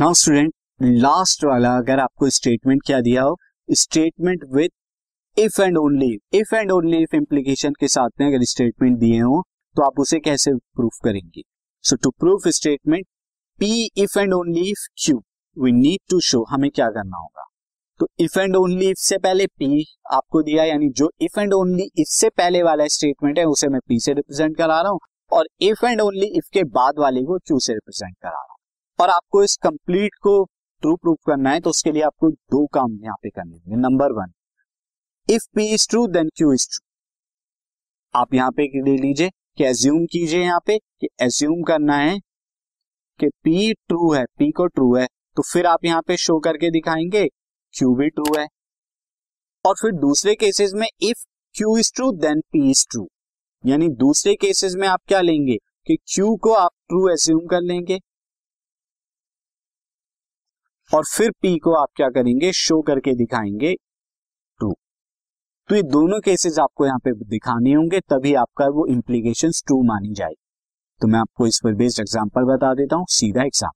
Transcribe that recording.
Now student last वाला अगर आपको स्टेटमेंट क्या दिया हो? Statement with if and only if and only if implication के साथ में अगर स्टेटमेंट दिए हो तो आप उसे कैसे प्रूफ करेंगे? So to proof statement P if and only if Q we need to show हमें क्या करना होगा? तो इफ़ एंड ओनली इफ़ से पहले पी आपको दिया, यानी जो इफ़ एंड ओनली इससे पहले वाला स्टेटमेंट है, उसे मैं पी से रिप्रेजेंट करा रहा हूँ, और इफ़ एंड ओनली इफ़ के बाद वाले को क्यू से रिप्रेजेंट करा रहा हूँ। और आपको इस कंप्लीट को ट्रू प्रूफ करना है तो उसके लिए आपको दो काम यहाँ पे करने होंगे। Number one if P is true then Q is true आप यहाँ पे ले लीजिए कि एज्यूम कीजिए यहाँ पे कि एज्यूम करना है कि पी ट्रू है पी को ट्रू है तो फिर आप यहाँ पे शो करके दिखाएँगे क्यू भी ट्रू है। और फिर दूसरे केसेस में if Q is true then P is true यानी दूसरे केसेस में आप क्या लेंगे कि क्यू को आप ट्रू एज्यूम कर लेंगे। और फिर पी को आप क्या करेंगे? शो करके दिखाएँगे। टू तो ये दोनों केसेस आपको यहाँ पे दिखाने होंगे, तभी आपका वो इम्प्लीकेशन टू मानी जाएगी। तो मैं आपको इस पर बेस्ड एग्ज़ाम्पल बता देता हूँ, सीधा example